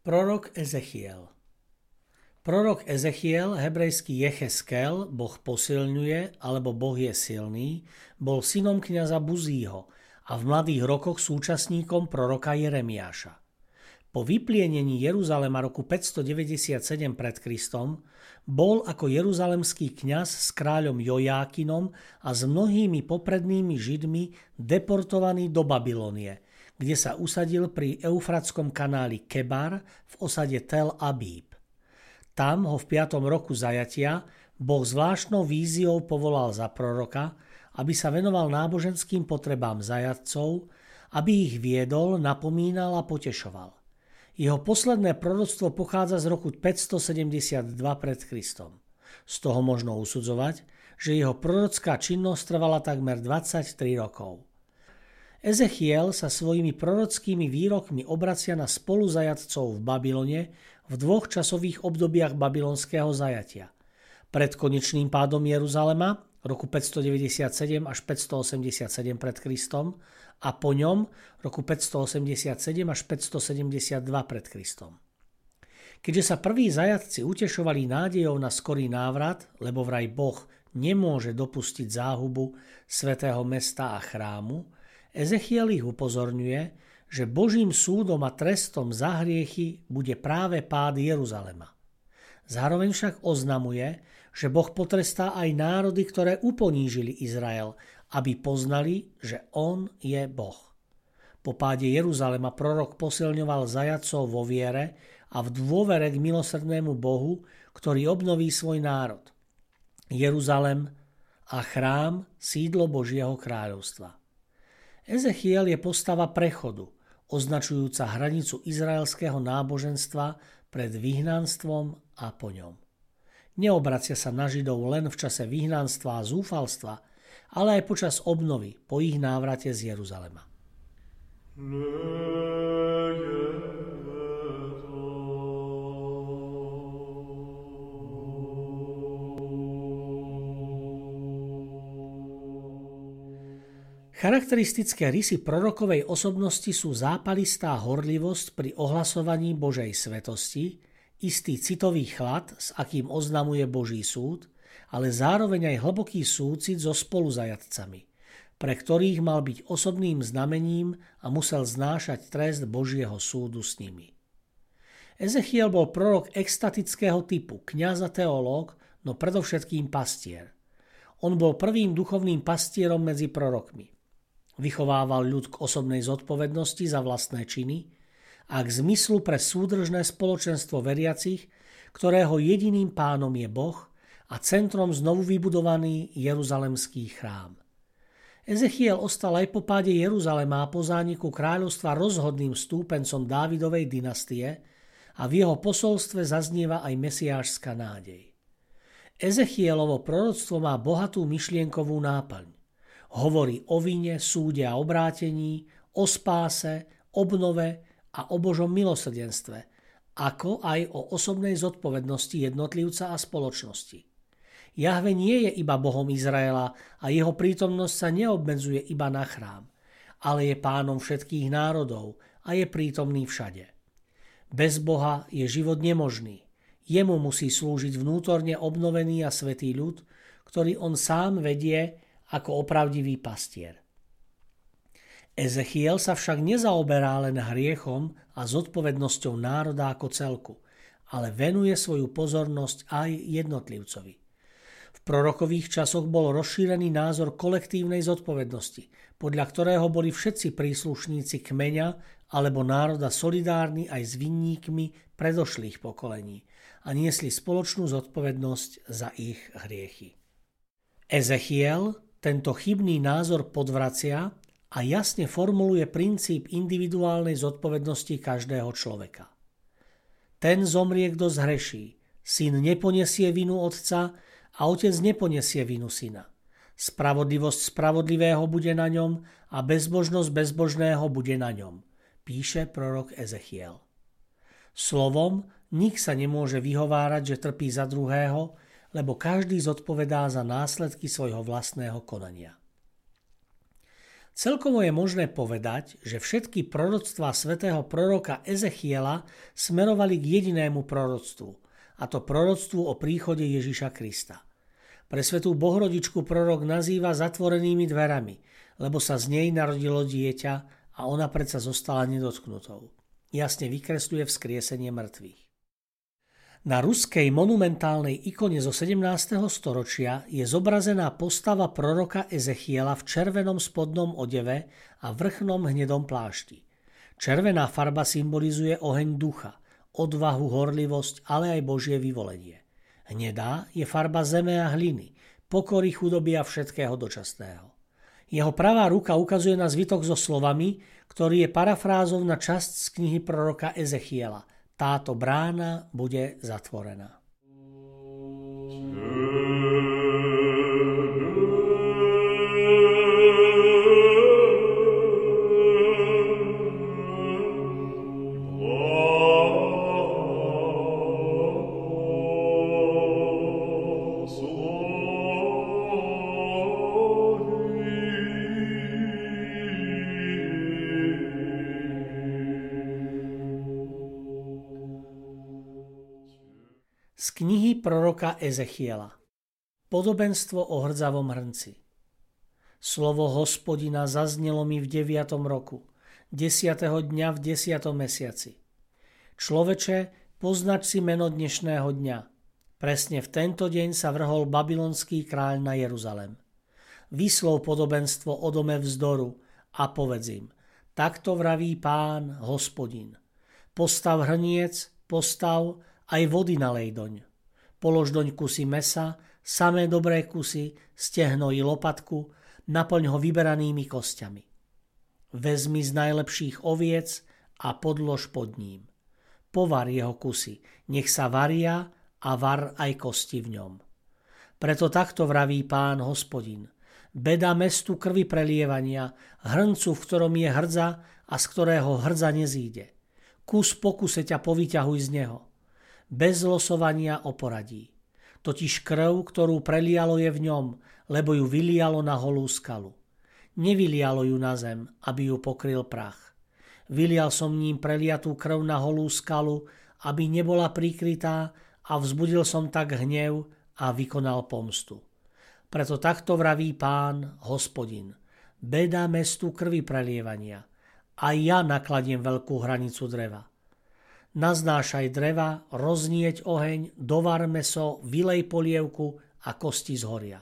Prorok Ezechiel Prorok Ezechiel, hebrejský Jecheskel, Boh posilňuje, alebo Boh je silný, bol synom kniaza Buzího a v mladých rokoch súčasníkom proroka Jeremiáša. Po vyplienení Jeruzalema roku 597 pred Kristom bol ako jeruzalemský kňaz s kráľom Jojákinom a s mnohými poprednými Židmi deportovaný do Babylonie – kde sa usadil pri Eufratskom kanáli Kebar v osade Tel Abib. Tam ho v 5. roku zajatia Boh zvláštnou víziou povolal za proroka, aby sa venoval náboženským potrebám zajatcov, aby ich viedol, napomínal a potešoval. Jeho posledné proroctvo pochádza z roku 572 pred Kristom. Z toho možno usudzovať, že jeho prorocká činnosť trvala takmer 23 rokov. Ezechiel sa svojimi prorockými výrokmi obracia na spoluzajatcov v Babylone v dvoch časových obdobiach babylonského zajatia. Pred konečným pádom Jeruzalema roku 597 až 587 pred Kristom a po ňom roku 587 až 572 pred Kristom. Keďže sa prví zajatci utešovali nádejou na skorý návrat, lebo vraj Boh nemôže dopustiť záhubu svätého mesta a chrámu, Ezechiel ich upozorňuje, že Božím súdom a trestom za hriechy bude práve pád Jeruzalema. Zároveň však oznamuje, že Boh potrestá aj národy, ktoré uponížili Izrael, aby poznali, že On je Boh. Po páde Jeruzalema prorok posilňoval zajacov vo viere a v dôvere k milosrdnému Bohu, ktorý obnoví svoj národ. Jeruzalem a chrám sídlo Božieho kráľovstva. Ezechiel je postava prechodu, označujúca hranicu izraelského náboženstva pred vyhnanstvom a po ňom. Neobracia sa na Židov len v čase vyhnanstva a zúfalstva, ale aj počas obnovy po ich návrate z Jeruzalema. Charakteristické rysy prorokovej osobnosti sú zápalistá horlivosť pri ohlasovaní Božej svetosti, istý citový chlad, s akým oznamuje Boží súd, ale zároveň aj hlboký súcit so spoluzajatcami, pre ktorých mal byť osobným znamením a musel znášať trest Božieho súdu s nimi. Ezechiel bol prorok extatického typu, kňaz a teológ, no predovšetkým pastier. On bol prvým duchovným pastierom medzi prorokmi. Vychovával ľud k osobnej zodpovednosti za vlastné činy a k zmyslu pre súdržné spoločenstvo veriacich, ktorého jediným pánom je Boh a centrom znovu vybudovaný Jeruzalemský chrám. Ezechiel ostal aj po páde Jeruzalema a po zániku kráľovstva rozhodným stúpencom Dávidovej dynastie a v jeho posolstve zaznieva aj mesiášska nádej. Ezechielovo proroctvo má bohatú myšlienkovú náplň. Hovorí o vine, súde a obrátení, o spáse, obnove a o Božom milosrdenstve, ako aj o osobnej zodpovednosti jednotlivca a spoločnosti. Jahve nie je iba Bohom Izraela a jeho prítomnosť sa neobmedzuje iba na chrám, ale je pánom všetkých národov a je prítomný všade. Bez Boha je život nemožný. Jemu musí slúžiť vnútorne obnovený a svetý ľud, ktorý on sám vedie ako opravdivý pastier. Ezechiel sa však nezaoberá len hriechom a zodpovednosťou národa ako celku, ale venuje svoju pozornosť aj jednotlivcovi. V prorokových časoch bol rozšírený názor kolektívnej zodpovednosti, podľa ktorého boli všetci príslušníci kmeňa alebo národa solidárni aj s vinníkmi predošlých pokolení a niesli spoločnú zodpovednosť za ich hriechy. Ezechiel tento chybný názor podvracia a jasne formuluje princíp individuálnej zodpovednosti každého človeka. Ten zomrie, kto zhreší. Syn neponesie vinu otca a otec neponesie vinu syna. Spravodlivosť spravodlivého bude na ňom a bezbožnosť bezbožného bude na ňom, píše prorok Ezechiel. Slovom nik sa nemôže vyhovárať, že trpí za druhého, lebo každý zodpovedá za následky svojho vlastného konania. Celkovo je možné povedať, že všetky proroctvá svätého proroka Ezechiela smerovali k jedinému proroctvu, a to proroctvu o príchode Ježiša Krista – pre svetú Bohrodičku prorok nazýva zatvorenými dverami, lebo sa z nej narodilo dieťa a ona predsa zostala nedotknutou. Jasne vykresľuje vzkriesenie mŕtvych. Na ruskej monumentálnej ikone zo 17. storočia je zobrazená postava proroka Ezechiela v červenom spodnom odeve a vrchnom hnedom plášti. Červená farba symbolizuje oheň ducha, odvahu, horlivosť, ale aj Božie vyvolenie. Hnedá je farba zeme a hliny, pokory, chudoby a všetkého dočasného. Jeho pravá ruka ukazuje na zvytok so slovami, ktorý je parafrázov na časť z knihy proroka Ezechiela. Táto brána bude zatvorená. Z proroka Ezechiela Podobenstvo o hrdzavom hrnci Slovo hospodina zaznelo mi v deviatom roku, desiatého dňa v desiatom mesiaci. Človeče, poznač si meno dnešného dňa. Presne v tento deň sa vrhol babylonský kráľ na Jeruzalem. Vyslov podobenstvo o dome vzdoru a povedz im, takto vraví pán, hospodin. Postav hrniec, postav aj vody nalej doň. Polož doň kusy mesa, samé dobré kusy, stehno i lopatku, naplň ho vyberanými kostiami. Vezmi z najlepších oviec a podlož pod ním. Povar jeho kusy, nech sa varia a var aj kosti v ňom. Preto takto vraví pán hospodin. Beda mestu krvi prelievania, hrncu, v ktorom je hrdza a z ktorého hrdza nezíde. Kus pokuse ťa povyťahuj z neho bez losovania o poradí. Totiž krv, ktorú prelialo je v ňom, lebo ju vylialo na holú skalu. Nevylialo ju na zem, aby ju pokryl prach. Vylial som ním preliatú krv na holú skalu, aby nebola prikrytá a vzbudil som tak hnev a vykonal pomstu. Preto takto vraví pán, hospodin. Beda mestu krvi prelievania. A ja nakladiem veľkú hranicu dreva naznášaj dreva, roznieť oheň, dovar meso, vylej polievku a kosti zhoria.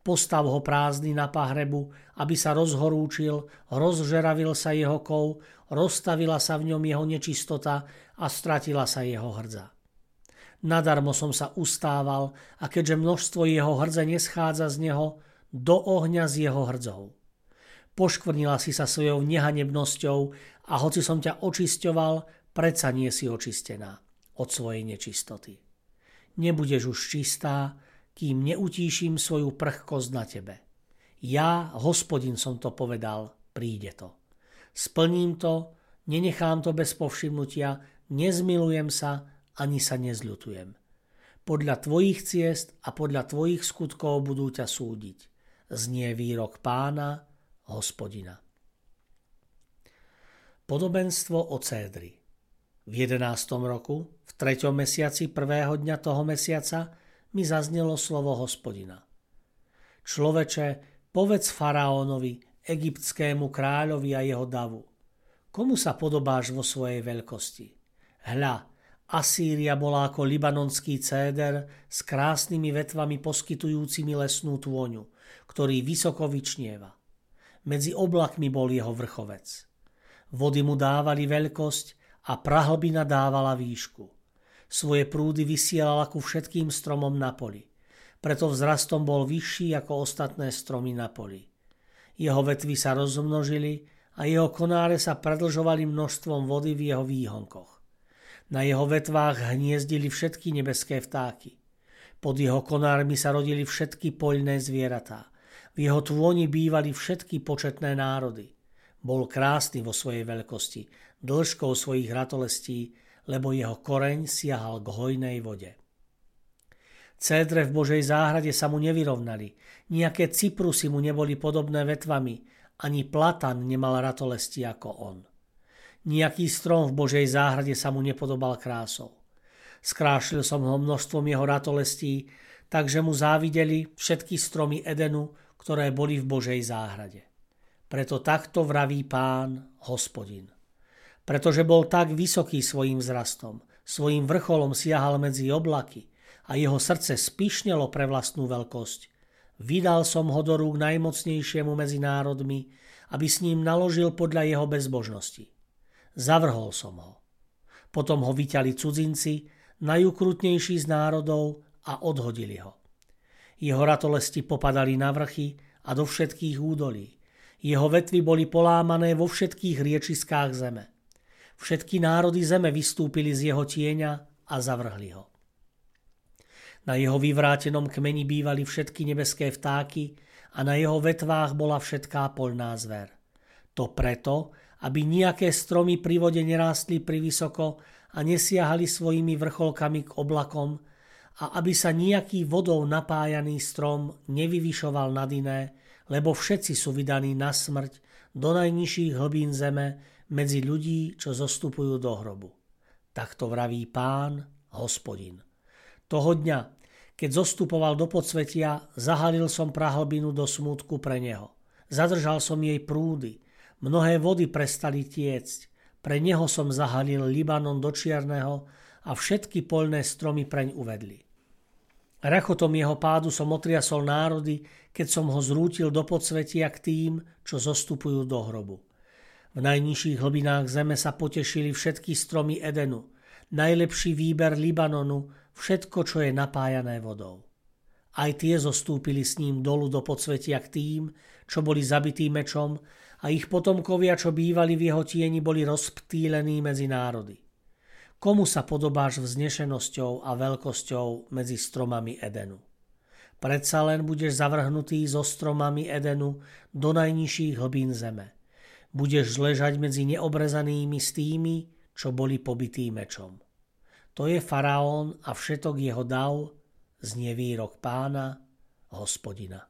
Postav ho prázdny na pahrebu, aby sa rozhorúčil, rozžeravil sa jeho kov, rozstavila sa v ňom jeho nečistota a stratila sa jeho hrdza. Nadarmo som sa ustával a keďže množstvo jeho hrdze neschádza z neho, do ohňa z jeho hrdzov. Poškvrnila si sa svojou nehanebnosťou a hoci som ťa očisťoval, predsa nie si očistená od svojej nečistoty. Nebudeš už čistá, kým neutíším svoju prchkosť na tebe. Ja, hospodin, som to povedal, príde to. Splním to, nenechám to bez povšimnutia, nezmilujem sa, ani sa nezľutujem. Podľa tvojich ciest a podľa tvojich skutkov budú ťa súdiť. Znie výrok pána, hospodina. Podobenstvo o cédri. V jedenáctom roku, v treťom mesiaci prvého dňa toho mesiaca, mi zaznelo slovo hospodina. Človeče, povedz faraónovi, egyptskému kráľovi a jeho davu. Komu sa podobáš vo svojej veľkosti? Hľa, Asýria bola ako libanonský céder s krásnymi vetvami poskytujúcimi lesnú tôňu, ktorý vysoko vyčnieva. Medzi oblakmi bol jeho vrchovec. Vody mu dávali veľkosť a prahlbina dávala výšku. Svoje prúdy vysielala ku všetkým stromom na poli. Preto vzrastom bol vyšší ako ostatné stromy na poli. Jeho vetvy sa rozmnožili a jeho konáre sa predlžovali množstvom vody v jeho výhonkoch. Na jeho vetvách hniezdili všetky nebeské vtáky. Pod jeho konármi sa rodili všetky poľné zvieratá. V jeho tvoni bývali všetky početné národy. Bol krásny vo svojej veľkosti, dĺžkou svojich ratolestí, lebo jeho koreň siahal k hojnej vode. Cédre v Božej záhrade sa mu nevyrovnali, nejaké cyprusy mu neboli podobné vetvami, ani platan nemal ratolesti ako on. Nijaký strom v Božej záhrade sa mu nepodobal krásou. Skrášil som ho množstvom jeho ratolestí, takže mu závideli všetky stromy Edenu, ktoré boli v Božej záhrade. Preto takto vraví pán, hospodin. Pretože bol tak vysoký svojim vzrastom, svojim vrcholom siahal medzi oblaky a jeho srdce spišnelo pre vlastnú veľkosť. Vydal som ho do rúk najmocnejšiemu medzi národmi, aby s ním naložil podľa jeho bezbožnosti. Zavrhol som ho. Potom ho vyťali cudzinci, najukrutnejší z národov a odhodili ho. Jeho ratolesti popadali na vrchy a do všetkých údolí. Jeho vetvy boli polámané vo všetkých riečiskách zeme. Všetky národy zeme vystúpili z jeho tieňa a zavrhli ho. Na jeho vyvrátenom kmeni bývali všetky nebeské vtáky a na jeho vetvách bola všetká polná zver. To preto, aby nejaké stromy pri vode nerástli vysoko a nesiahali svojimi vrcholkami k oblakom a aby sa nejaký vodou napájaný strom nevyvyšoval nad iné, lebo všetci sú vydaní na smrť do najnižších hlbín zeme medzi ľudí, čo zostupujú do hrobu. Takto vraví pán, hospodin. Toho dňa, keď zostupoval do podsvetia, zahalil som prahlbinu do smútku pre neho. Zadržal som jej prúdy. Mnohé vody prestali tiecť. Pre neho som zahalil Libanon do čierneho a všetky poľné stromy preň uvedli. Rechotom jeho pádu som otriasol národy, keď som ho zrútil do podsvetia k tým, čo zostupujú do hrobu. V najnižších hlbinách zeme sa potešili všetky stromy Edenu, najlepší výber Libanonu, všetko, čo je napájané vodou. Aj tie zostúpili s ním dolu do podsvetia k tým, čo boli zabití mečom a ich potomkovia, čo bývali v jeho tieni, boli rozptýlení medzi národy. Komu sa podobáš vznešenosťou a veľkosťou medzi stromami Edenu? Predsa len budeš zavrhnutý so stromami Edenu do najnižších hlbín zeme. Budeš ležať medzi neobrezanými s tými, čo boli pobití mečom. To je faraón a všetok jeho dav, znie výrok pána, hospodina.